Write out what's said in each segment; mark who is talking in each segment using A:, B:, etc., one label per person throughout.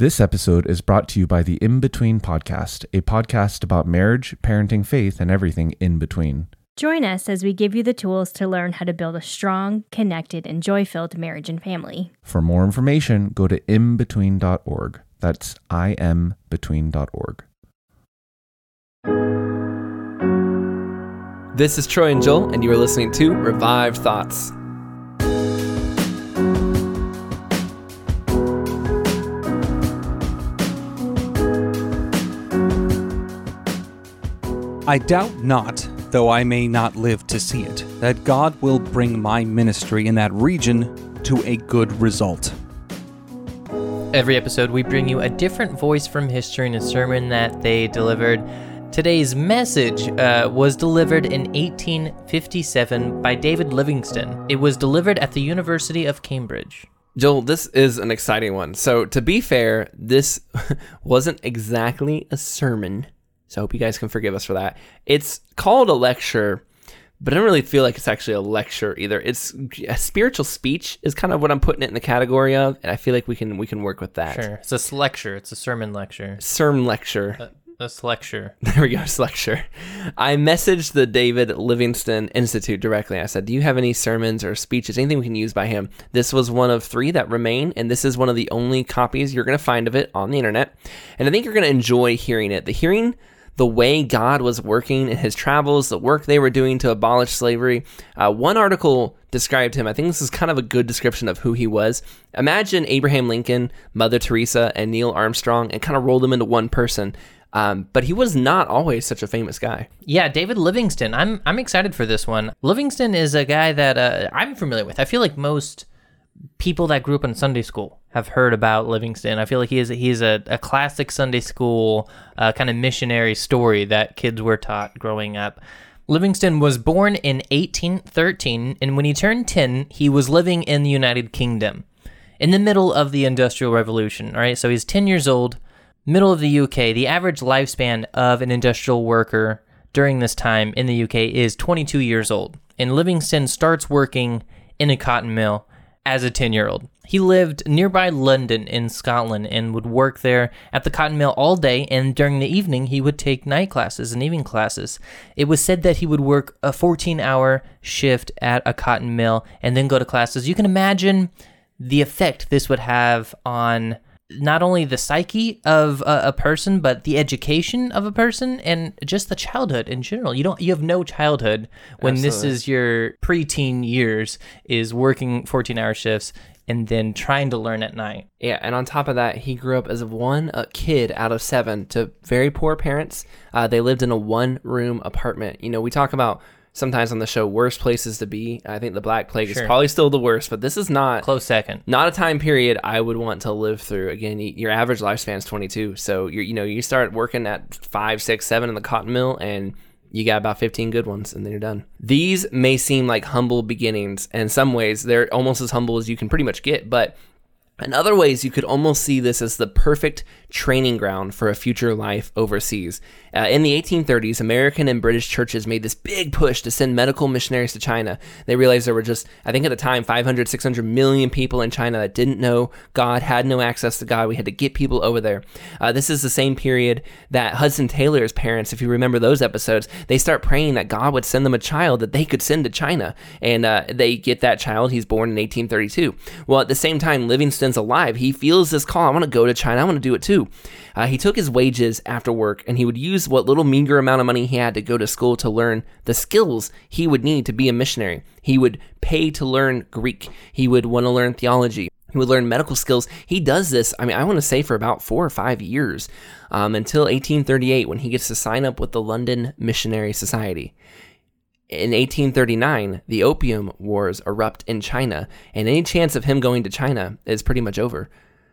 A: This episode is brought to you by the In Between Podcast, a podcast about marriage, parenting, faith, and everything in between.
B: Join us as we give you the tools to learn how to build a strong, connected, and joy filled marriage and family.
A: For more information, go to inbetween.org. That's inbetween.org.
C: This is Troy and Joel, and you are listening to Revived Thoughts.
D: I doubt not, though I may not live to see it, that God will bring my ministry in that region to a good result.
E: Every episode, we bring you a different voice from history and a sermon that they delivered. Today's message uh, was delivered in 1857 by David Livingstone. It was delivered at the University of Cambridge.
C: Joel, this is an exciting one. So, to be fair, this wasn't exactly a sermon. So, I hope you guys can forgive us for that. It's called a lecture, but I don't really feel like it's actually a lecture either. It's a spiritual speech is kind of what I'm putting it in the category of, and I feel like we can we can work with that.
E: Sure. It's a lecture. It's a sermon lecture.
C: Sermon lecture.
E: Uh, This lecture.
C: There we go, it's lecture. I messaged the David Livingstone Institute directly. I said, Do you have any sermons or speeches, anything we can use by him? This was one of three that remain, and this is one of the only copies you're going to find of it on the internet. And I think you're going to enjoy hearing it. The hearing the way God was working in his travels, the work they were doing to abolish slavery. Uh, one article described him. I think this is kind of a good description of who he was. Imagine Abraham Lincoln, Mother Teresa, and Neil Armstrong, and kind of roll them into one person. Um, but he was not always such a famous guy.
E: Yeah, David Livingstone. I'm I'm excited for this one. Livingstone is a guy that uh, I'm familiar with. I feel like most people that grew up in Sunday school have heard about Livingstone. I feel like he is he's a, a classic Sunday school uh, kind of missionary story that kids were taught growing up. Livingstone was born in 1813, and when he turned 10, he was living in the United Kingdom in the middle of the Industrial Revolution. All right, so he's 10 years old, middle of the UK. The average lifespan of an industrial worker during this time in the UK is 22 years old, and Livingstone starts working in a cotton mill as a 10 year old. He lived nearby London in Scotland and would work there at the cotton mill all day, and during the evening, he would take night classes and evening classes. It was said that he would work a 14 hour shift at a cotton mill and then go to classes. You can imagine the effect this would have on not only the psyche of a, a, person but the education of a person and just the childhood in general. You don't you have no childhood when Absolutely. this is your preteen years is working 14 hour shifts and then trying to learn at night.
C: Yeah and on top of that he grew up as one a kid out of seven to very poor parents. Uh, they lived in a one room apartment. You know we talk about sometimes on the show worst places to be. I think the Black Plague sure. is probably still the worst, but this is not
E: close second.
C: Not a time period I would want to live through. Again, your average lifespan is 22, so you you know you start working at five, six, seven in the cotton mill, and you got about 15 good ones, and then you're done. These may seem like humble beginnings, and in some ways they're almost as humble as you can pretty much get, but in other ways, you could almost see this as the perfect training ground for a future life overseas. Uh, in the 1830s, American and British churches made this big push to send medical missionaries to China. They realized there were just, I think at the time, 500, 600 million people in China that didn't know God, had no access to God. We had to get people over there. Uh, this is the same period that Hudson Taylor's parents, if you remember those episodes, they start praying that God would send them a child that they could send to China. And uh, they get that child. He's born in 1832. Well, at the same time, Livingstone's alive. He feels this call. I want to go to China. I want to do it too. Uh, he took his wages after work and he would use what little meager amount of money he had to go to school to learn the skills he would need to be a missionary. He would pay to learn Greek. He would want to learn theology. He would learn medical skills. He does this, I mean, I want to say for about four or five years um, until 1838 when he gets to sign up with the London Missionary Society. In 1839, the Opium Wars erupt in China, and any chance of him going to China is pretty much over.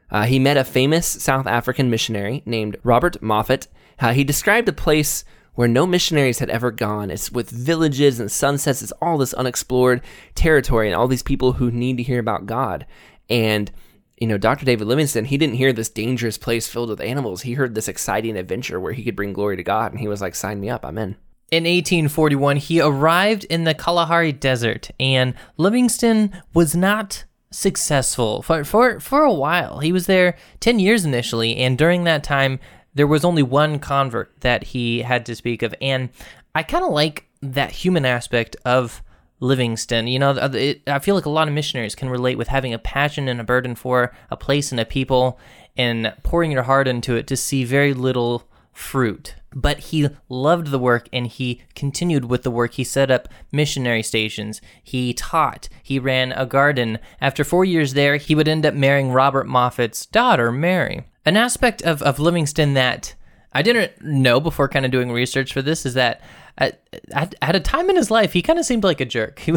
C: Uh, he met a famous South African missionary named Robert Moffat. Uh, he described a place where no missionaries had ever gone. It's with villages and sunsets. It's all this unexplored territory and all these people who need to hear about God. And, you know, Dr. David Livingstone, he didn't hear this dangerous place filled with animals. He heard this exciting adventure where he could bring glory to God. And he was like, sign me up. I'm in.
E: In 1841, he arrived in the Kalahari Desert, and Livingstone was not successful for for for a while. He was there 10 years initially and during that time there was only one convert that he had to speak of and I kind of like that human aspect of Livingstone. You know, it, I feel like a lot of missionaries can relate with having a passion and a burden for a place and a people and pouring your heart into it to see very little fruit. But he loved the work and he continued with the work. He set up missionary stations. He taught. He ran a garden. After four years there, he would end up marrying Robert Moffat's daughter, Mary. An aspect of, of Livingstone that I didn't know before kind of doing research for this is that at, at, at a time in his life, he kind of seemed like a jerk. He,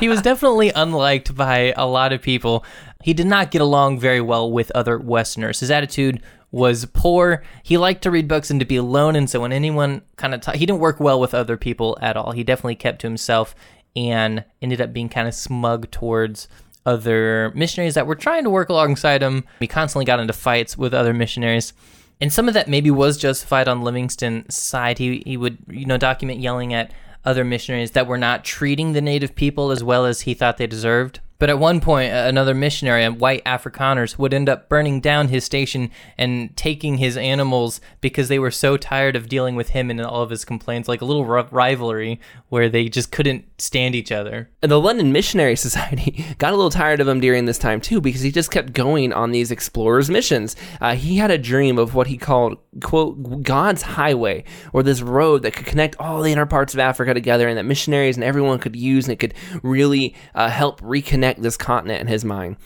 E: he was definitely unliked by a lot of people. He did not get along very well with other Westerners. His attitude was poor. He liked to read books and to be alone. And so when anyone kind of, he didn't work well with other people at all. He definitely kept to himself and ended up being kind of smug towards other missionaries that were trying to work alongside him. He constantly got into fights with other missionaries. And some of that maybe was justified on Livingstone's side. He, he would, you know, document yelling at other missionaries that were not treating the native people as well as he thought they deserved. But at one point, another missionary, white Afrikaners, would end up burning down his station and taking his animals because they were so tired of dealing with him and all of his complaints, like a little rivalry where they just couldn't stand each other.
C: And the London Missionary Society got a little tired of him during this time too because he just kept going on these explorers' missions. Uh, he had a dream of what he called, quote, God's highway, or this road that could connect all the inner parts of Africa together and that missionaries and everyone could use and it could really uh, help reconnect connect this continent in his mind.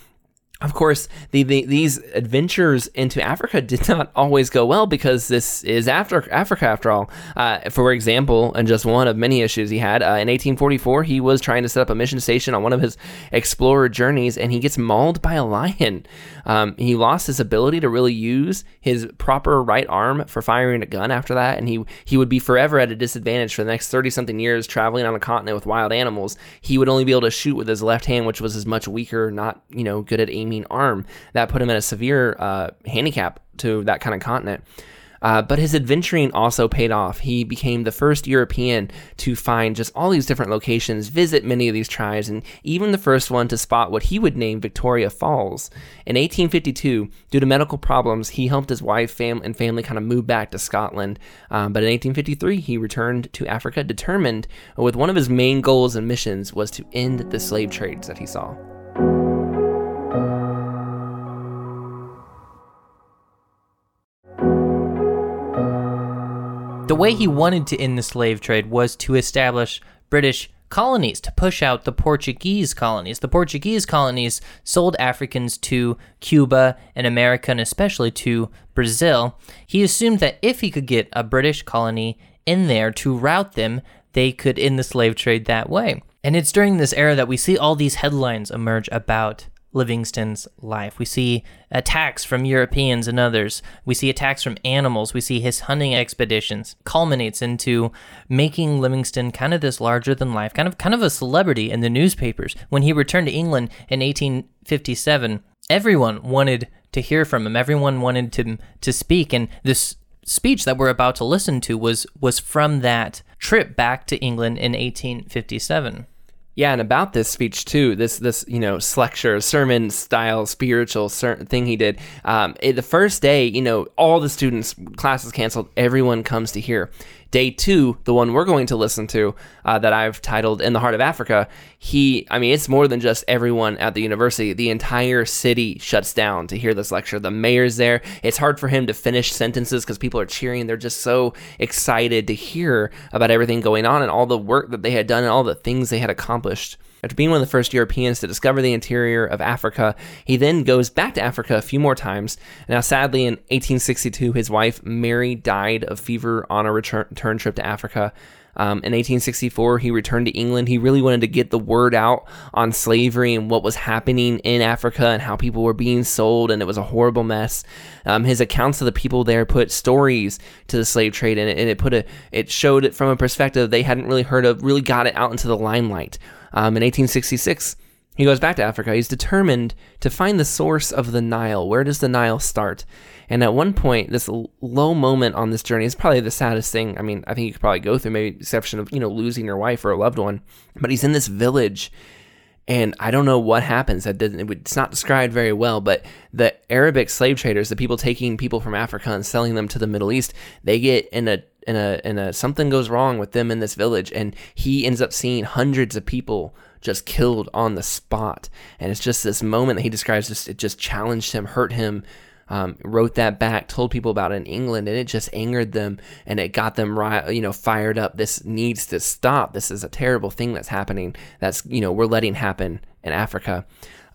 C: Of course, the, the, these adventures into Africa did not always go well because this is after Africa after all. Uh, for example, and just one of many issues he had, uh, in 1844, he was trying to set up a mission station on one of his explorer journeys, and he gets mauled by a lion. Um, he lost his ability to really use his proper right arm for firing a gun after that, and he he would be forever at a disadvantage for the next 30 something years traveling on a continent with wild animals. He would only be able to shoot with his left hand, which was as much weaker, not you know good at aiming arm. That put him at a severe uh, handicap to that kind of continent. Uh, but his adventuring also paid off. He became the first European to find just all these different locations, visit many of these tribes, and even the first one to spot what he would name Victoria Falls. In 1852, due to medical problems, he helped his wife fam- and family kind of move back to Scotland. Um, but in 1853, he returned to Africa, determined with one of his main goals and missions was to end the slave trades that he saw.
E: The way he wanted to end the slave trade was to establish British colonies to push out the Portuguese colonies. The Portuguese colonies sold Africans to Cuba and America, and especially to Brazil. He assumed that if he could get a British colony in there to route them, they could end the slave trade that way. And it's during this era that we see all these headlines emerge about Livingstone's life. We see attacks from Europeans and others. We see attacks from animals. We see his hunting expeditions culminates into making Livingstone kind of this larger than life, kind of kind of a celebrity in the newspapers. When he returned to England in 1857, everyone wanted to hear from him. Everyone wanted to to speak and this speech that we're about to listen to was was from that trip back to England in 1857.
C: Yeah, and about this speech too, this this you know lecture, sermon style, spiritual thing he did. Um, it, the first day, you know, all the students, classes canceled, everyone comes to hear. Day two, the one we're going to listen to, uh, that I've titled "In the Heart of Africa," he, I mean, it's more than just everyone at the university. The entire city shuts down to hear this lecture. The mayor's there. It's hard for him to finish sentences because people are cheering. They're just so excited to hear about everything going on and all the work that they had done and all the things they had accomplished. After being one of the first Europeans to discover the interior of Africa, he then goes back to Africa a few more times. Now, sadly, in 1862, his wife Mary died of fever on a return, trip to Africa. Um, in 1864, he returned to England. He really wanted to get the word out on slavery and what was happening in Africa and how people were being sold, and it was a horrible mess. Um, his accounts of the people there put stories to the slave trade, and it, and it put a it showed it from a perspective they hadn't really heard of. Really got it out into the limelight. Um, in 1866, he goes back to Africa. He's determined to find the source of the Nile. Where does the Nile start? And at one point, this low moment on this journey is probably the saddest thing. I mean, I think you could probably go through, maybe exception of you know losing your wife or a loved one. But he's in this village, and I don't know what happens. That doesn't. It's not described very well, but the Arabic slave traders, the people taking people from Africa and selling them to the Middle East, they get in a in a in a something goes wrong with them in this village, and he ends up seeing hundreds of people just killed on the spot. And it's just this moment that he describes. Just it just challenged him, hurt him. Um, wrote that back, told people about it in England, and it just angered them and it got them right, you know fired up. This needs to stop. This is a terrible thing that's happening. That's you know we're letting happen in Africa.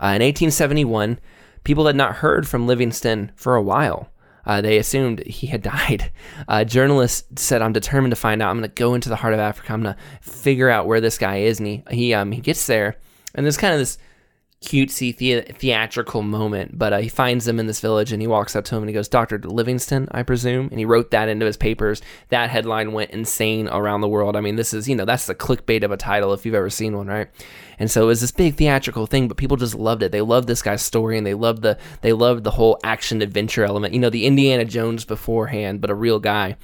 C: Uh, in 1871, people had not heard from livingstone for a while. Uh, they assumed he had died. Uh, journalists said, "I'm determined to find out. I'm going to go into the heart of Africa. I'm going to figure out where this guy is." And he he um he gets there, and there's kind of this cutesy the- theatrical moment but uh, he finds them in this village and he walks up to him and he goes dr Livingstone, i presume? And he wrote that into his papers. That headline went insane around the world. I mean this is you know that's the clickbait of a title if you've ever seen one right? And so it was this big theatrical thing but people just loved it. They loved this guy's story and they loved the they loved the whole action adventure element. You know the indiana jones beforehand but a real guy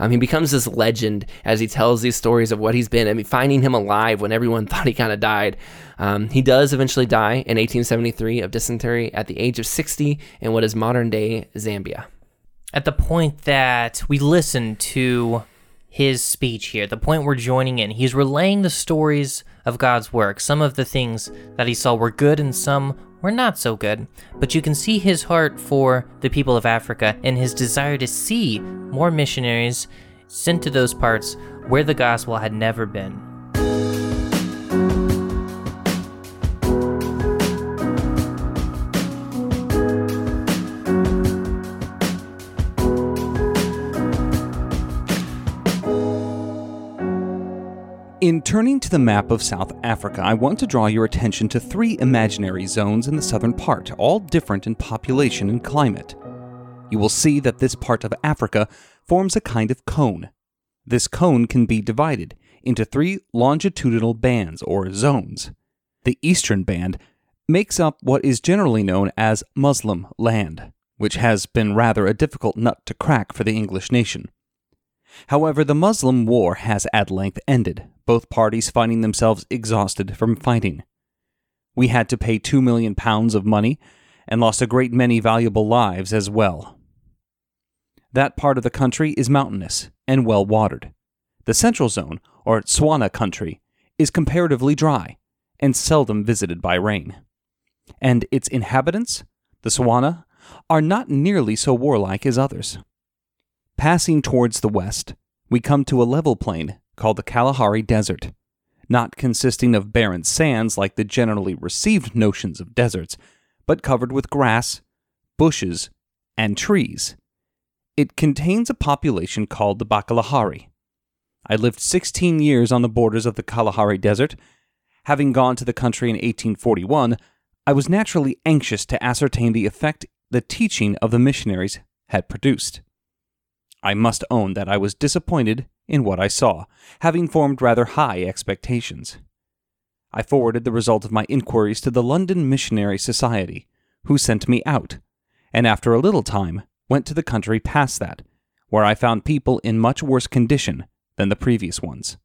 C: um, he becomes this legend as he tells these stories of what he's been. I mean, finding him alive when everyone thought he kind of died. Um, he does eventually die in 1873 of dysentery at the age of 60 in what is modern day Zambia.
E: At the point that we listen to his speech here, the point we're joining in, he's relaying the stories of God's work. Some of the things that he saw were good and some were not so good, but you can see his heart for the people of Africa and his desire to see more missionaries sent to those parts where the gospel had never been.
D: In turning to the map of South Africa, I want to draw your attention to three imaginary zones in the southern part, all different in population and climate. You will see that this part of Africa forms a kind of cone. This cone can be divided into three longitudinal bands or zones. The eastern band makes up what is generally known as Muslim land, which has been rather a difficult nut to crack for the English nation. However, the Muslim war has at length ended, both parties finding themselves exhausted from fighting. We had to pay two million pounds of money and lost a great many valuable lives as well. That part of the country is mountainous and well watered. The central zone, or Tswana country, is comparatively dry and seldom visited by rain. And its inhabitants, the Tswana, are not nearly so warlike as others. Passing towards the west, we come to a level plain called the Kalahari Desert, not consisting of barren sands like the generally received notions of deserts, but covered with grass, bushes, and trees. It contains a population called the Bakalahari. I lived 16 years on the borders of the Kalahari Desert. Having gone to the country in 1841, I was naturally anxious to ascertain the effect the teaching of the missionaries had produced. I must own that I was disappointed in what I saw, having formed rather high expectations. I forwarded the result of my inquiries to the London Missionary Society, who sent me out, and after a little time went to the country past that, where I found people in much worse condition than the previous ones.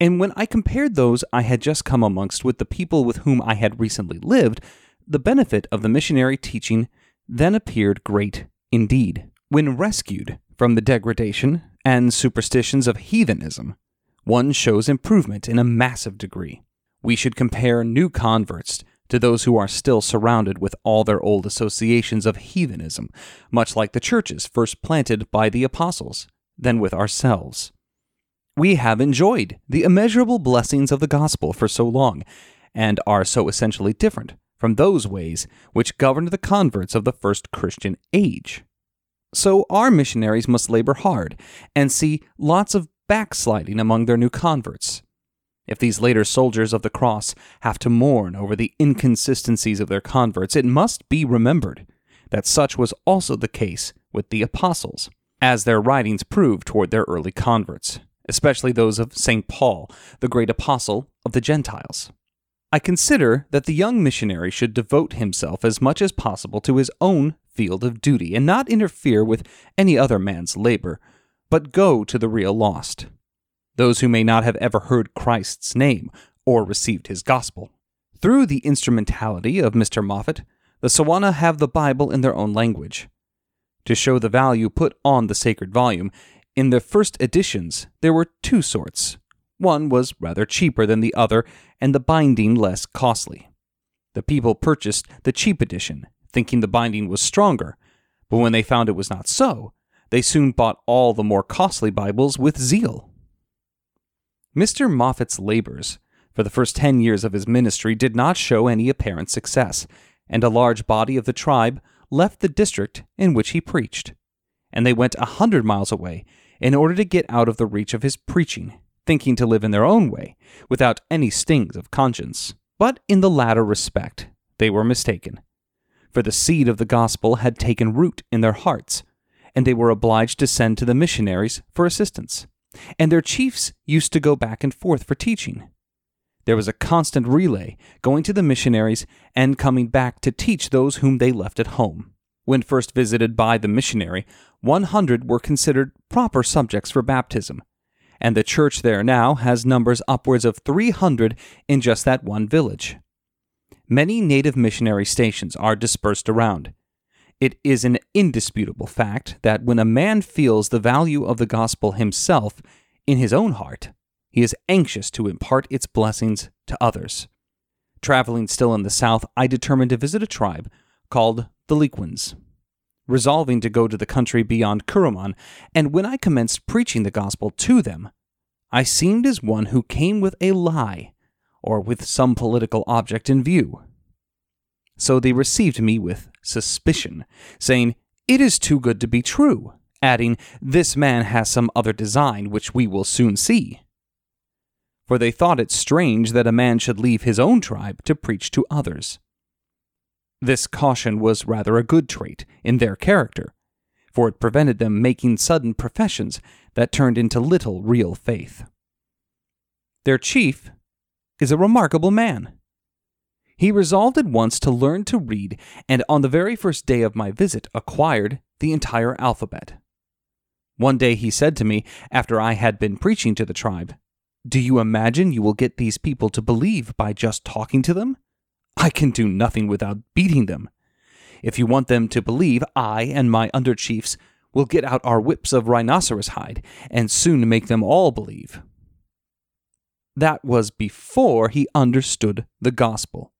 D: And when I compared those I had just come amongst with the people with whom I had recently lived, the benefit of the missionary teaching then appeared great indeed. When rescued from the degradation and superstitions of heathenism, one shows improvement in a massive degree. We should compare new converts to those who are still surrounded with all their old associations of heathenism, much like the churches first planted by the apostles, than with ourselves. We have enjoyed the immeasurable blessings of the gospel for so long, and are so essentially different from those ways which governed the converts of the first Christian age. So our missionaries must labor hard and see lots of backsliding among their new converts. If these later soldiers of the cross have to mourn over the inconsistencies of their converts, it must be remembered that such was also the case with the apostles, as their writings prove toward their early converts, especially those of St. Paul, the great apostle of the Gentiles. I consider that the young missionary should devote himself as much as possible to his own field of duty and not interfere with any other man's labor, but go to the real lost, those who may not have ever heard Christ's name or received his gospel. Through the instrumentality of Mr. Moffat, the Sawana have the Bible in their own language. To show the value put on the sacred volume, in the first editions there were two sorts. One was rather cheaper than the other, and the binding less costly. The people purchased the cheap edition, thinking the binding was stronger, but when they found it was not so, they soon bought all the more costly Bibles with zeal. Mr. Moffat's labors for the first ten years of his ministry did not show any apparent success, and a large body of the tribe left the district in which he preached, and they went a hundred miles away in order to get out of the reach of his preaching, thinking to live in their own way, without any stings of conscience. But in the latter respect, they were mistaken, for the seed of the gospel had taken root in their hearts, and they were obliged to send to the missionaries for assistance, and their chiefs used to go back and forth for teaching. There was a constant relay, going to the missionaries and coming back to teach those whom they left at home. When first visited by the missionary, 100 were considered proper subjects for baptism, and the church there now has numbers upwards of 300 in just that one village. Many native missionary stations are dispersed around. It is an indisputable fact that when a man feels the value of the gospel himself in his own heart, he is anxious to impart its blessings to others. Traveling still in the south, I determined to visit a tribe called the Lequans, resolving to go to the country beyond Kuruman, and when I commenced preaching the gospel to them, I seemed as one who came with a lie, or with some political object in view. So they received me with suspicion, saying, It is too good to be true, adding, This man has some other design which we will soon see for they thought it strange that a man should leave his own tribe to preach to others. This caution was rather a good trait in their character, for it prevented them making sudden professions that turned into little real faith. Their chief is a remarkable man. He resolved at once to learn to read, and on the very first day of my visit acquired the entire alphabet. One day he said to me, after I had been preaching to the tribe, do you imagine you will get these people to believe by just talking to them? I can do nothing without beating them. If you want them to believe, I and my under chiefs will get out our whips of rhinoceros hide and soon make them all believe. That was before he understood the gospel.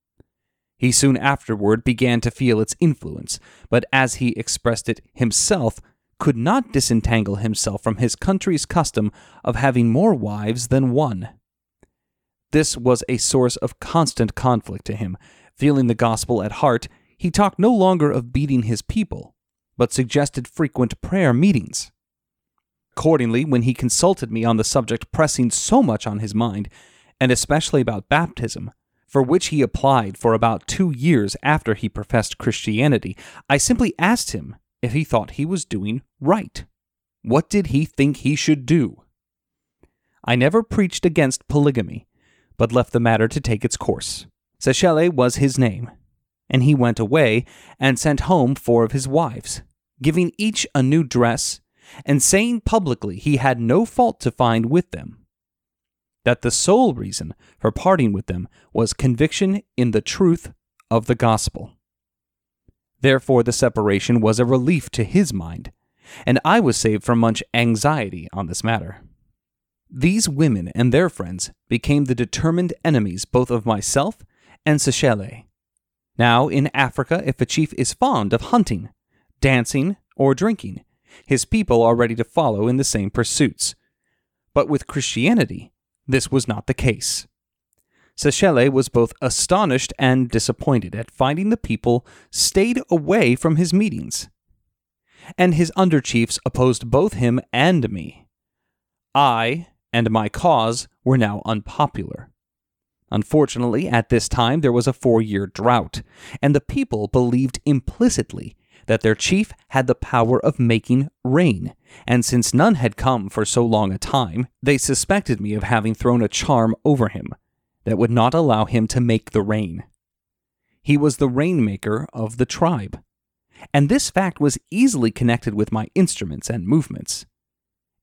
D: He soon afterward began to feel its influence, but as he expressed it himself, could not disentangle himself from his country's custom of having more wives than one. This was a source of constant conflict to him. Feeling the gospel at heart, he talked no longer of beating his people, but suggested frequent prayer meetings. Accordingly, when he consulted me on the subject pressing so much on his mind, and especially about baptism, for which he applied for about two years after he professed Christianity, I simply asked him if he thought he was doing right. What did he think he should do? I never preached against polygamy, but left the matter to take its course. Sechele was his name, and he went away and sent home four of his wives, giving each a new dress, and saying publicly he had no fault to find with them. That the sole reason for parting with them was conviction in the truth of the gospel. Therefore, the separation was a relief to his mind, and I was saved from much anxiety on this matter. These women and their friends became the determined enemies both of myself and Sechele. Now, in Africa, if a chief is fond of hunting, dancing, or drinking, his people are ready to follow in the same pursuits. But with Christianity, this was not the case. Sechele was both astonished and disappointed at finding the people stayed away from his meetings. And his under chiefs opposed both him and me. I and my cause were now unpopular. Unfortunately, at this time there was a four year drought, and the people believed implicitly that their chief had the power of making rain, and since none had come for so long a time, they suspected me of having thrown a charm over him that would not allow him to make the rain. He was the rainmaker of the tribe, and this fact was easily connected with my instruments and movements.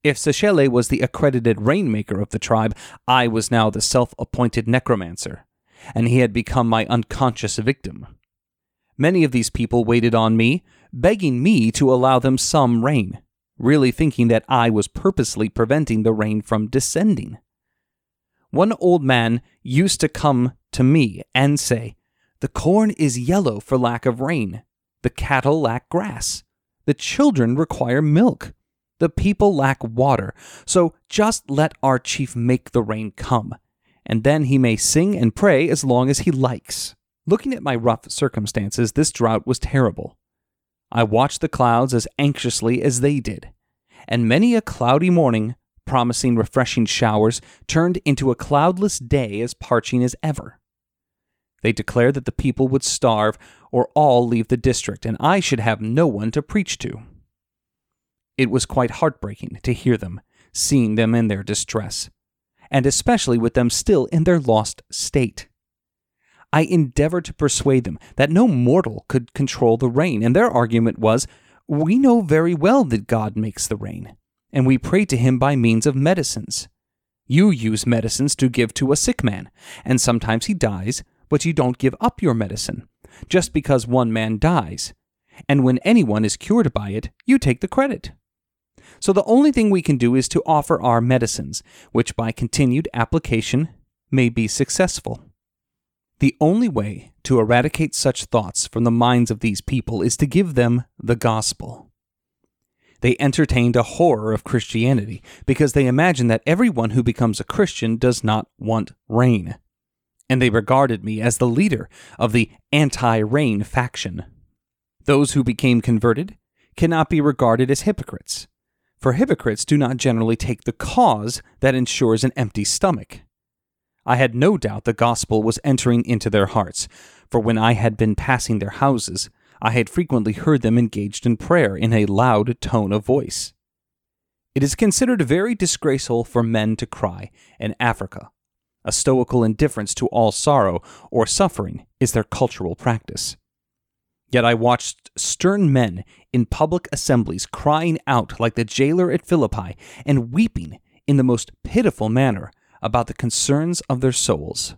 D: If Sechele was the accredited rainmaker of the tribe, I was now the self appointed necromancer, and he had become my unconscious victim. Many of these people waited on me, begging me to allow them some rain, really thinking that I was purposely preventing the rain from descending. One old man used to come to me and say, The corn is yellow for lack of rain. The cattle lack grass. The children require milk. The people lack water. So just let our chief make the rain come, and then he may sing and pray as long as he likes. Looking at my rough circumstances, this drought was terrible. I watched the clouds as anxiously as they did, and many a cloudy morning, promising refreshing showers, turned into a cloudless day as parching as ever. They declared that the people would starve or all leave the district, and I should have no one to preach to. It was quite heartbreaking to hear them, seeing them in their distress, and especially with them still in their lost state. I endeavored to persuade them that no mortal could control the rain, and their argument was, We know very well that God makes the rain, and we pray to him by means of medicines. You use medicines to give to a sick man, and sometimes he dies, but you don't give up your medicine, just because one man dies. And when anyone is cured by it, you take the credit. So the only thing we can do is to offer our medicines, which by continued application may be successful. The only way to eradicate such thoughts from the minds of these people is to give them the gospel. They entertained a horror of Christianity because they imagined that everyone who becomes a Christian does not want rain. And they regarded me as the leader of the anti rain faction. Those who became converted cannot be regarded as hypocrites, for hypocrites do not generally take the cause that ensures an empty stomach. I had no doubt the gospel was entering into their hearts, for when I had been passing their houses, I had frequently heard them engaged in prayer in a loud tone of voice. It is considered very disgraceful for men to cry in Africa. A stoical indifference to all sorrow or suffering is their cultural practice. Yet I watched stern men in public assemblies crying out like the jailer at Philippi and weeping in the most pitiful manner about the concerns of their souls.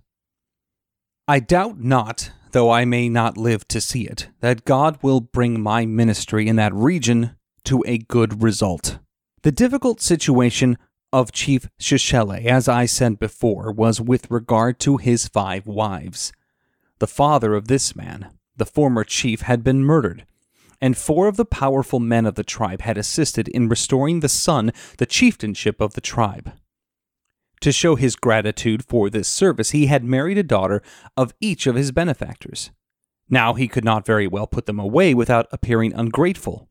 D: I doubt not, though I may not live to see it, that God will bring my ministry in that region to a good result. The difficult situation of Chief Sechele, as I said before, was with regard to his five wives. The father of this man, the former chief, had been murdered, and four of the powerful men of the tribe had assisted in restoring the son the chieftainship of the tribe. To show his gratitude for this service, he had married a daughter of each of his benefactors. Now he could not very well put them away without appearing ungrateful.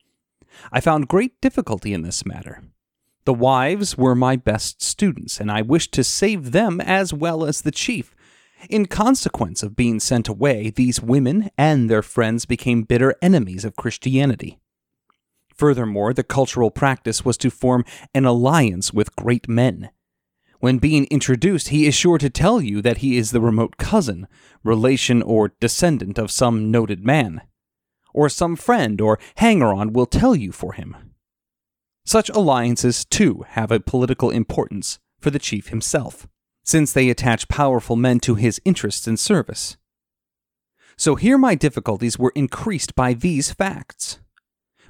D: I found great difficulty in this matter. The wives were my best students, and I wished to save them as well as the chief. In consequence of being sent away, these women and their friends became bitter enemies of Christianity. Furthermore, the cultural practice was to form an alliance with great men. When being introduced, he is sure to tell you that he is the remote cousin, relation, or descendant of some noted man. Or some friend or hanger on will tell you for him. Such alliances, too, have a political importance for the chief himself, since they attach powerful men to his interests and service. So here my difficulties were increased by these facts.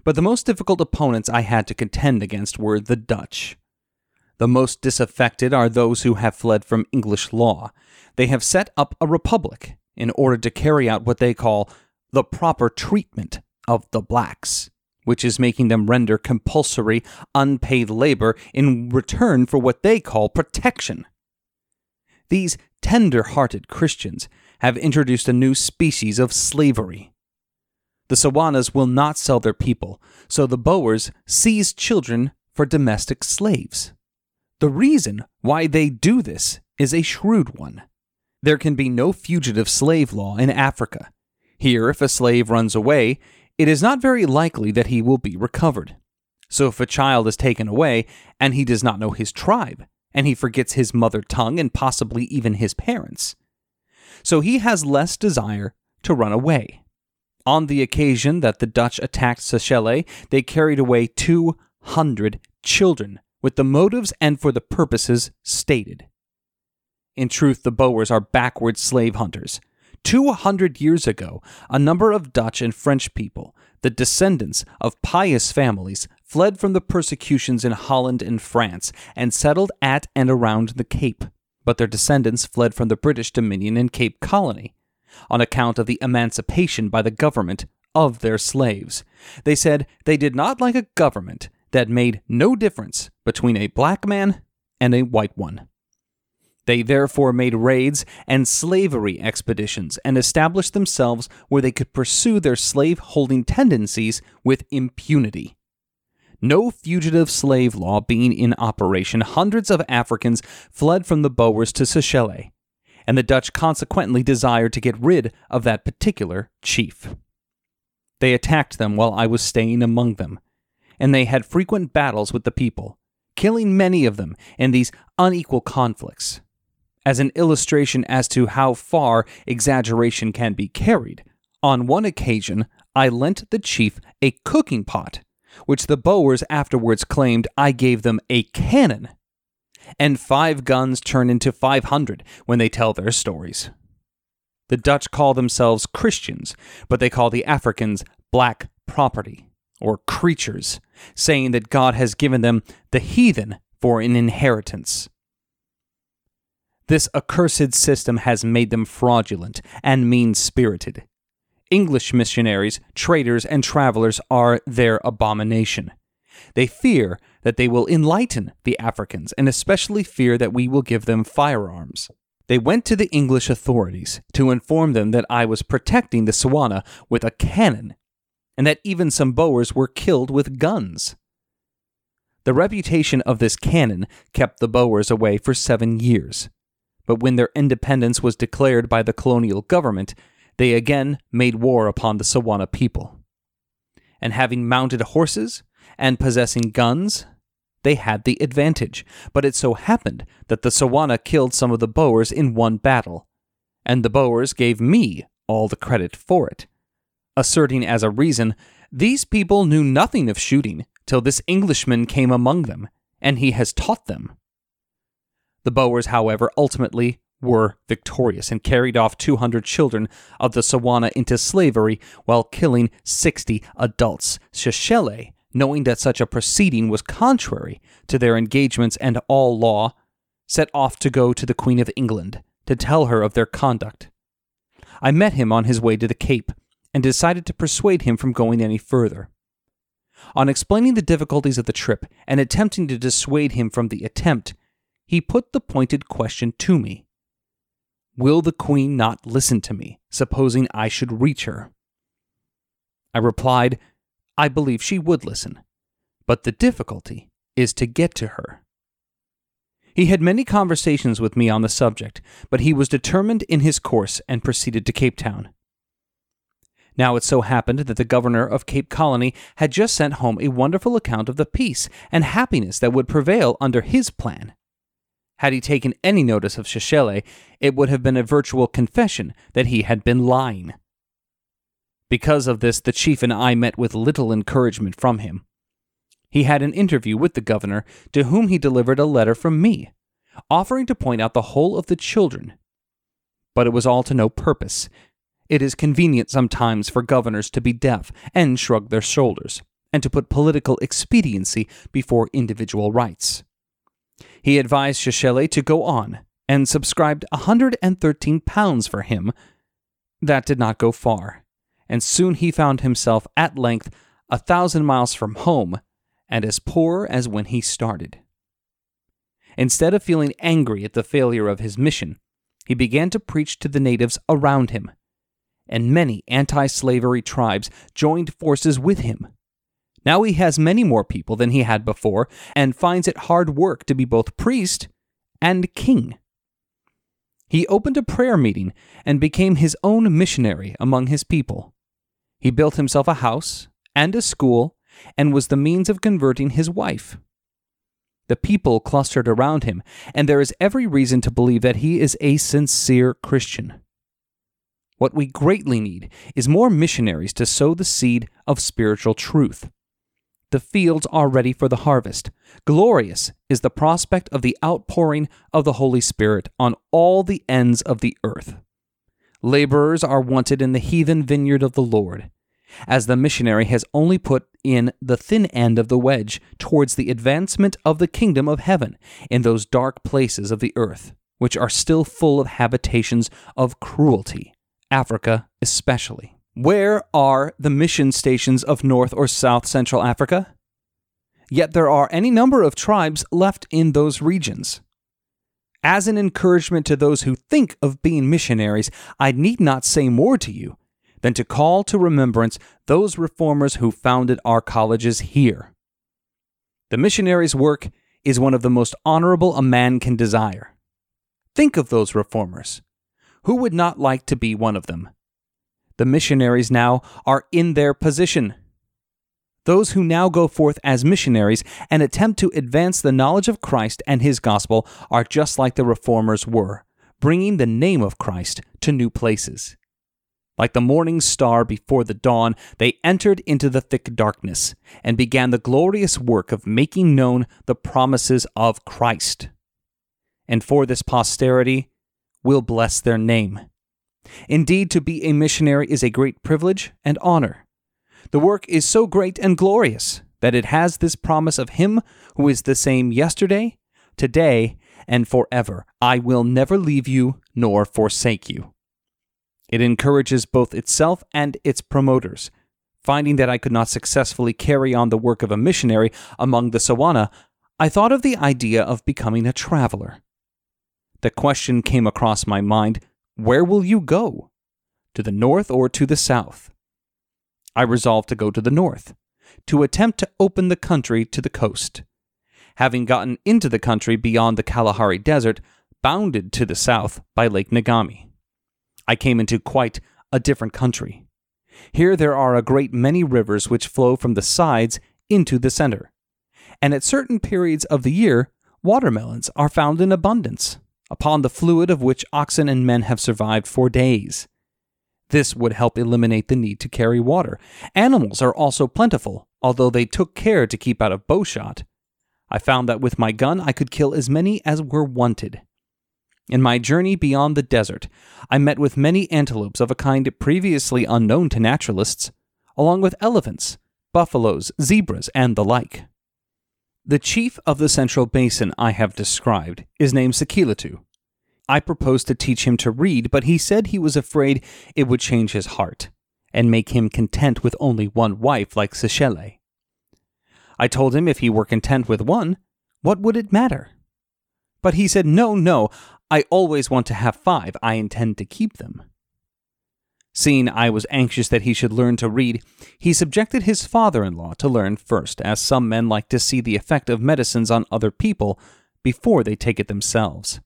D: But the most difficult opponents I had to contend against were the Dutch. The most disaffected are those who have fled from English law. They have set up a republic in order to carry out what they call the proper treatment of the blacks, which is making them render compulsory unpaid labor in return for what they call protection. These tender hearted Christians have introduced a new species of slavery. The Sawanas will not sell their people, so the Boers seize children for domestic slaves. The reason why they do this is a shrewd one. There can be no fugitive slave law in Africa. Here, if a slave runs away, it is not very likely that he will be recovered. So if a child is taken away and he does not know his tribe, and he forgets his mother tongue and possibly even his parents, so he has less desire to run away. On the occasion that the Dutch attacked Sechele, they carried away 200 children with the motives and for the purposes stated. In truth, the Boers are backward slave hunters. 200 years ago, a number of Dutch and French people, the descendants of pious families, fled from the persecutions in Holland and France and settled at and around the Cape. But their descendants fled from the British Dominion in Cape Colony on account of the emancipation by the government of their slaves. They said they did not like a government that made no difference between a black man and a white one. They therefore made raids and slavery expeditions and established themselves where they could pursue their slave holding tendencies with impunity. No fugitive slave law being in operation, hundreds of Africans fled from the Boers to Sechele, and the Dutch consequently desired to get rid of that particular chief. They attacked them while I was staying among them, and they had frequent battles with the people, killing many of them in these unequal conflicts. As an illustration as to how far exaggeration can be carried, on one occasion I lent the chief a cooking pot, which the Boers afterwards claimed I gave them a cannon. And five guns turn into 500 when they tell their stories. The Dutch call themselves Christians, but they call the Africans black property, or creatures, saying that God has given them the heathen for an inheritance. This accursed system has made them fraudulent and mean spirited. English missionaries, traders, and travelers are their abomination. They fear that they will enlighten the Africans, and especially fear that we will give them firearms. They went to the English authorities to inform them that I was protecting the Swana with a cannon, and that even some Boers were killed with guns. The reputation of this cannon kept the Boers away for seven years but when their independence was declared by the colonial government, they again made war upon the Sawana people. And having mounted horses and possessing guns, they had the advantage. But it so happened that the Sawana killed some of the Boers in one battle, and the Boers gave me all the credit for it, asserting as a reason, these people knew nothing of shooting till this Englishman came among them, and he has taught them. The Boers, however, ultimately were victorious and carried off 200 children of the Sawana into slavery while killing 60 adults. Sechele, knowing that such a proceeding was contrary to their engagements and all law, set off to go to the Queen of England to tell her of their conduct. I met him on his way to the Cape and decided to persuade him from going any further. On explaining the difficulties of the trip and attempting to dissuade him from the attempt, he put the pointed question to me Will the Queen not listen to me, supposing I should reach her? I replied, I believe she would listen, but the difficulty is to get to her. He had many conversations with me on the subject, but he was determined in his course and proceeded to Cape Town. Now it so happened that the governor of Cape Colony had just sent home a wonderful account of the peace and happiness that would prevail under his plan. Had he taken any notice of Sechele, it would have been a virtual confession that he had been lying. Because of this, the chief and I met with little encouragement from him. He had an interview with the governor, to whom he delivered a letter from me, offering to point out the whole of the children. But it was all to no purpose. It is convenient sometimes for governors to be deaf and shrug their shoulders, and to put political expediency before individual rights. He advised Sechele to go on and subscribed a 113 pounds for him. That did not go far, and soon he found himself at length a thousand miles from home and as poor as when he started. Instead of feeling angry at the failure of his mission, he began to preach to the natives around him, and many anti slavery tribes joined forces with him. Now he has many more people than he had before, and finds it hard work to be both priest and king. He opened a prayer meeting and became his own missionary among his people. He built himself a house and a school and was the means of converting his wife. The people clustered around him, and there is every reason to believe that he is a sincere Christian. What we greatly need is more missionaries to sow the seed of spiritual truth. The fields are ready for the harvest. Glorious is the prospect of the outpouring of the Holy Spirit on all the ends of the earth. Laborers are wanted in the heathen vineyard of the Lord, as the missionary has only put in the thin end of the wedge towards the advancement of the kingdom of heaven in those dark places of the earth, which are still full of habitations of cruelty, Africa especially. Where are the mission stations of North or South Central Africa? Yet there are any number of tribes left in those regions. As an encouragement to those who think of being missionaries, I need not say more to you than to call to remembrance those reformers who founded our colleges here. The missionary's work is one of the most honorable a man can desire. Think of those reformers. Who would not like to be one of them? The missionaries now are in their position. Those who now go forth as missionaries and attempt to advance the knowledge of Christ and his gospel are just like the reformers were, bringing the name of Christ to new places. Like the morning star before the dawn, they entered into the thick darkness and began the glorious work of making known the promises of Christ. And for this posterity, we'll bless their name. Indeed, to be a missionary is a great privilege and honor. The work is so great and glorious that it has this promise of Him who is the same yesterday, today, and forever. I will never leave you nor forsake you. It encourages both itself and its promoters. Finding that I could not successfully carry on the work of a missionary among the Tswana, I thought of the idea of becoming a traveler. The question came across my mind where will you go? To the north or to the south? I resolved to go to the north, to attempt to open the country to the coast. Having gotten into the country beyond the Kalahari Desert, bounded to the south by Lake Ngami. I came into quite a different country. Here there are a great many rivers which flow from the sides into the center. And at certain periods of the year, watermelons are found in abundance upon the fluid of which oxen and men have survived for days. This would help eliminate the need to carry water. Animals are also plentiful, although they took care to keep out of bowshot. I found that with my gun I could kill as many as were wanted. In my journey beyond the desert, I met with many antelopes of a kind previously unknown to naturalists, along with elephants, buffaloes, zebras, and the like. The chief of the central basin I have described is named Sekeletu. I proposed to teach him to read, but he said he was afraid it would change his heart and make him content with only one wife like Sechele. I told him if he were content with one, what would it matter? But he said, No, no, I always want to have five. I intend to keep them. Seeing I was anxious that he should learn to read, he subjected his father in law to learn first, as some men like to see the effect of medicines on other people before they take it themselves.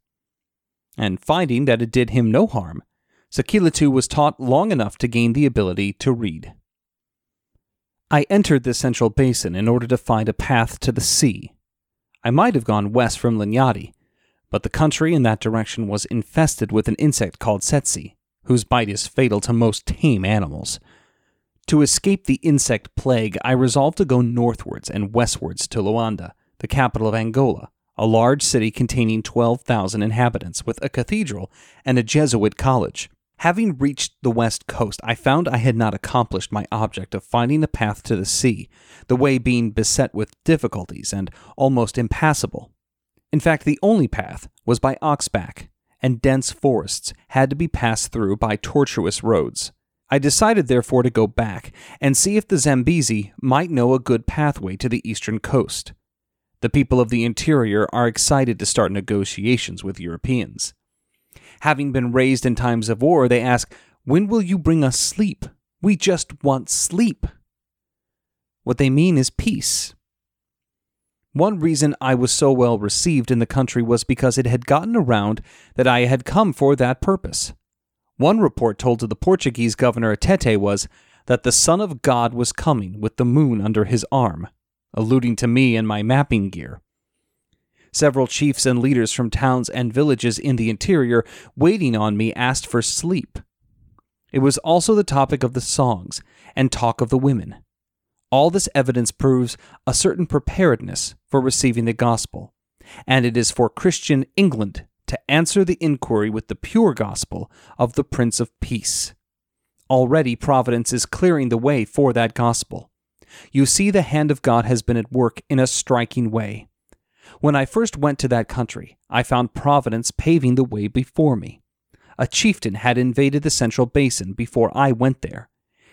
D: And finding that it did him no harm, Sekeletu was taught long enough to gain the ability to read. I entered the central basin in order to find a path to the sea. I might have gone west from Linyanti, but the country in that direction was infested with an insect called tsetse whose bite is fatal to most tame animals. To escape the insect plague, I resolved to go northwards and westwards to Luanda, the capital of Angola, a large city containing 12,000 inhabitants, with a cathedral and a Jesuit college. Having reached the west coast, I found I had not accomplished my object of finding a path to the sea, the way being beset with difficulties and almost impassable. In fact, the only path was by oxback, and dense forests had to be passed through by tortuous roads. I decided therefore to go back and see if the Zambezi might know a good pathway to the eastern coast. The people of the interior are excited to start negotiations with Europeans. Having been raised in times of war, they ask, When will you bring us sleep? We just want sleep. What they mean is peace. One reason I was so well received in the country was because it had gotten around that I had come for that purpose. One report told to the Portuguese governor at Tete was that the Son of God was coming with the moon under his arm, alluding to me and my mapping gear. Several chiefs and leaders from towns and villages in the interior waiting on me asked for sleep. It was also the topic of the songs and talk of the women. All this evidence proves a certain preparedness for receiving the gospel, and it is for Christian England to answer the inquiry with the pure gospel of the Prince of Peace. Already, Providence is clearing the way for that gospel. You see, the hand of God has been at work in a striking way. When I first went to that country, I found Providence paving the way before me. A chieftain had invaded the Central Basin before I went there.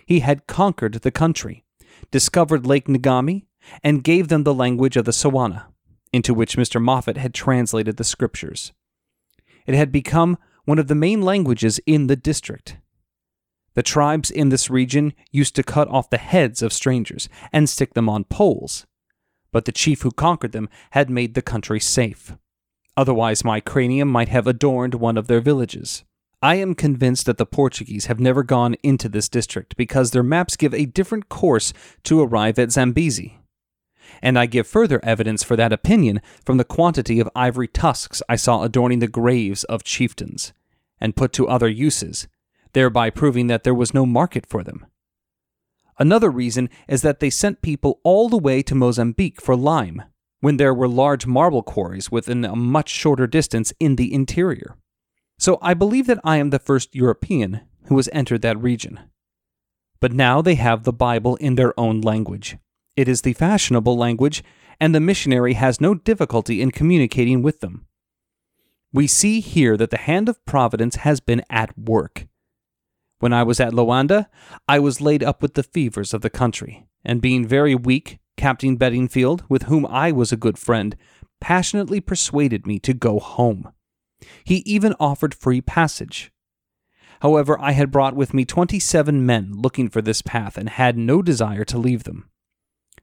D: He had conquered the country, discovered Lake Ngami, and gave them the language of the Tswana, into which Mr. Moffat had translated the scriptures. It had become one of the main languages in the district. The tribes in this region used to cut off the heads of strangers and stick them on poles, but the chief who conquered them had made the country safe. Otherwise, my cranium might have adorned one of their villages. I am convinced that the Portuguese have never gone into this district because their maps give a different course to arrive at Zambezi and I give further evidence for that opinion from the quantity of ivory tusks I saw adorning the graves of chieftains, and put to other uses, thereby proving that there was no market for them. Another reason is that they sent people all the way to Mozambique for lime, when there were large marble quarries within a much shorter distance in the interior. So I believe that I am the first European who has entered that region. But now they have the Bible in their own language. It is the fashionable language, and the missionary has no difficulty in communicating with them. We see here that the hand of providence has been at work. When I was at Loanda, I was laid up with the fevers of the country, and being very weak, Captain Bedingfield, with whom I was a good friend, passionately persuaded me to go home. He even offered free passage. However, I had brought with me twenty seven men looking for this path and had no desire to leave them.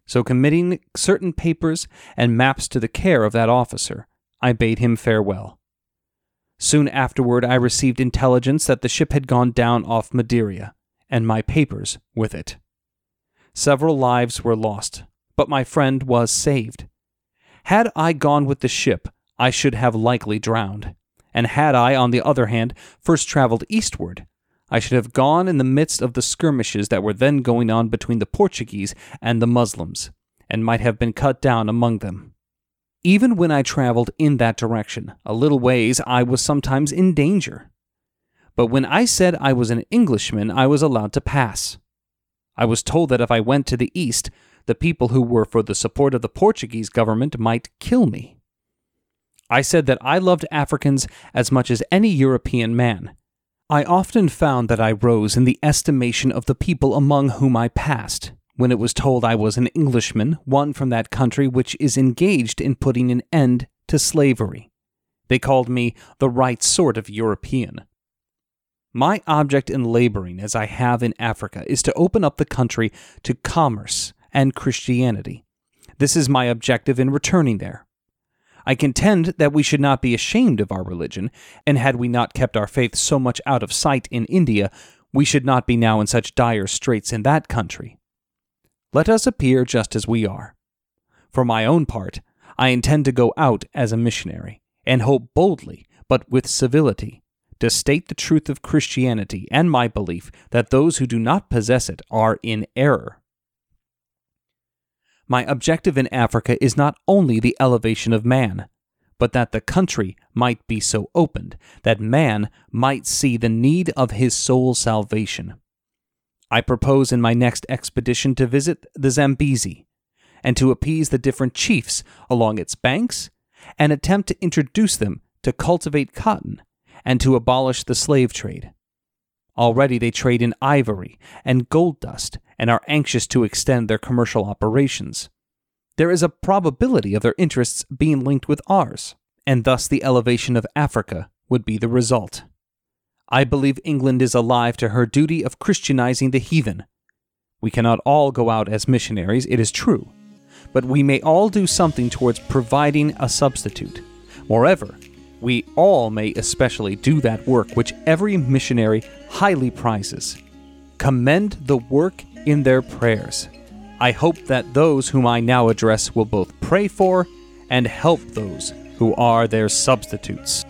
D: So, committing certain papers and maps to the care of that officer, I bade him farewell. Soon afterward, I received intelligence that the ship had gone down off Madeira, and my papers with it. Several lives were lost, but my friend was saved. Had I gone with the ship, I should have likely drowned, and had I, on the other hand, first traveled eastward, I should have gone in the midst of the skirmishes that were then going on between the Portuguese and the Muslims, and might have been cut down among them. Even when I traveled in that direction, a little ways, I was sometimes in danger. But when I said I was an Englishman, I was allowed to pass. I was told that if I went to the east, the people who were for the support of the Portuguese government might kill me. I said that I loved Africans as much as any European man, I often found that I rose in the estimation of the people among whom I passed, when it was told I was an Englishman, one from that country which is engaged in putting an end to slavery. They called me the right sort of European. My object in laboring as I have in Africa is to open up the country to commerce and Christianity. This is my objective in returning there. I contend that we should not be ashamed of our religion, and had we not kept our faith so much out of sight in India, we should not be now in such dire straits in that country. Let us appear just as we are. For my own part, I intend to go out as a missionary, and hope boldly, but with civility, to state the truth of Christianity and my belief that those who do not possess it are in error. My objective in Africa is not only the elevation of man, but that the country might be so opened that man might see the need of his soul's salvation. I propose in my next expedition to visit the Zambezi and to appease the different chiefs along its banks and attempt to introduce them to cultivate cotton and to abolish the slave trade. Already they trade in ivory and gold dust and are anxious to extend their commercial operations. There is a probability of their interests being linked with ours, and thus the elevation of Africa would be the result. I believe England is alive to her duty of Christianizing the heathen. We cannot all go out as missionaries, it is true, but we may all do something towards providing a substitute. Moreover, we all may especially do that work which every missionary highly prizes. Commend the work in their prayers. I hope that those whom I now address will both pray for and help those who are their substitutes.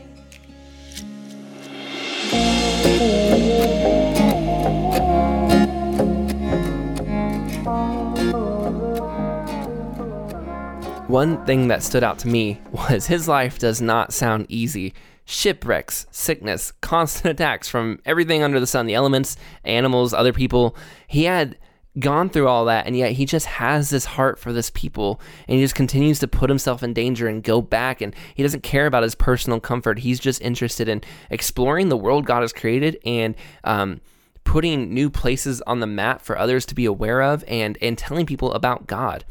C: One thing that stood out to me was his life does not sound easy. Shipwrecks, sickness, constant attacks from everything under the sun the elements, animals, other people. He had gone through all that and yet he just has this heart for this people and he just continues to put himself in danger and go back and he doesn't care about his personal comfort. He's just interested in exploring the world god has created and um, putting new places on the map for others to be aware of and and telling people about god.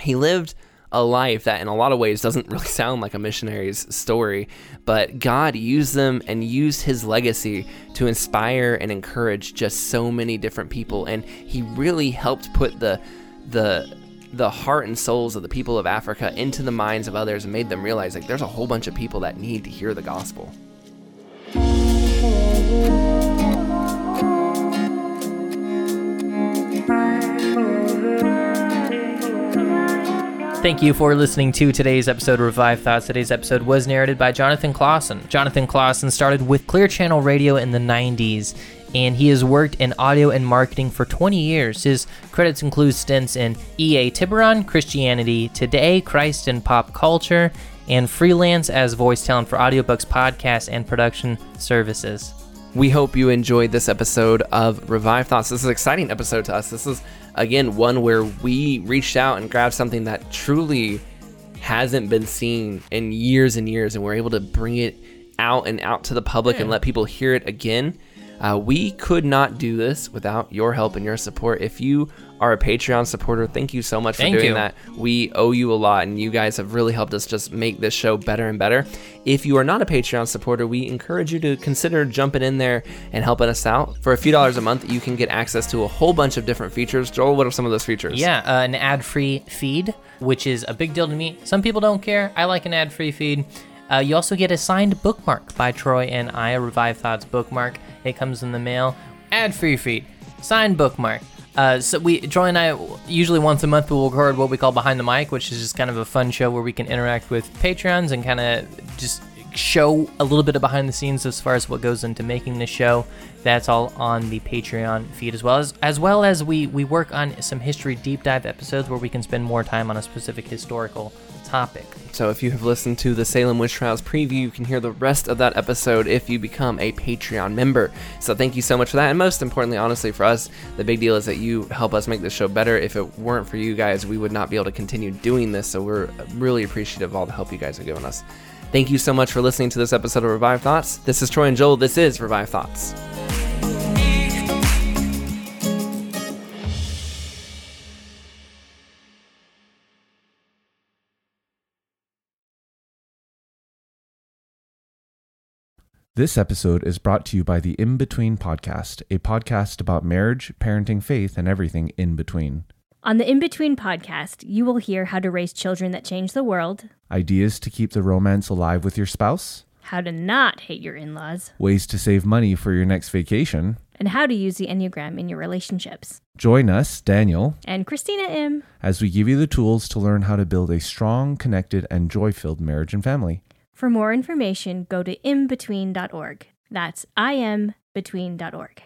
C: He lived a life that in a lot of ways doesn't really sound like a missionary's story, but God used them and used his legacy to inspire and encourage just so many different people and he really helped put the the the heart and souls of the people of Africa into the minds of others and made them realize like there's a whole bunch of people that need to hear the gospel.
E: Thank you for listening to today's episode of Revived Thoughts. Today's episode was narrated by Jonathan Clauson. Jonathan Clauson started with Clear Channel Radio in the 90s, and he has worked in audio and marketing for 20 years. His credits include stints in EA Tiburon, Christianity Today, Christ and Pop Culture, and freelance as voice talent for audiobooks, podcasts, and production services.
C: We hope you enjoyed this episode of Revived Thoughts. This is an exciting episode to us. This is, again, one where we reached out and grabbed something that truly hasn't been seen in years and years, and we're able to bring it out and out to the public and let people hear it again. Uh, we could not do this without your help and your support. If you are a Patreon supporter, thank you so much for
E: Thank
C: doing
E: you.
C: that. We owe you a lot, and you guys have really helped us just make this show better and better. If you are not a Patreon supporter, we encourage you to consider jumping in there and helping us out. For a few dollars a month, you can get access to a whole bunch of different features. Joel, what are some of those features?
E: Yeah, uh, an ad free feed, which is a big deal to me. Some people don't care. I like an ad free feed. Uh, you also get a signed bookmark by Troy and I, a Revived Thoughts bookmark. It comes in the mail. Ad free feed, signed bookmark. Uh, so we, Troy and I, usually once a month we'll record what we call Behind the Mic, which is just kind of a fun show where we can interact with Patreons and kind of just show a little bit of behind the scenes as far as what goes into making the show. That's all on the Patreon feed as well as as well as we we work on some history deep dive episodes where we can spend more time on a specific historical topic.
C: So if you have listened to the Salem Witch Trials preview, you can hear the rest of that episode if you become a Patreon member. So thank you so much for that. And most importantly, honestly, for us, the big deal is that you help us make this show better. If it weren't for you guys, we would not be able to continue doing this. So we're really appreciative of all the help you guys have given us. Thank you so much for listening to this episode of Revived Thoughts. This is Troy and Joel. This is Revived Thoughts.
A: This episode is brought to you by the In Between Podcast, a podcast about marriage, parenting, faith, and everything in between.
B: On the In Between podcast, you will hear how to raise children that change the world,
A: Ideas to keep the romance alive with your spouse,
B: how to not hate your in laws,
A: ways to save money for your next vacation.
B: and how to use the Enneagram in your relationships.
A: Join us, Daniel,
B: And Christina M.
A: as we give you the tools to learn how to build a strong, connected, and joy filled marriage and family.
B: For more information, go to inbetween.org. That's inbetween.org.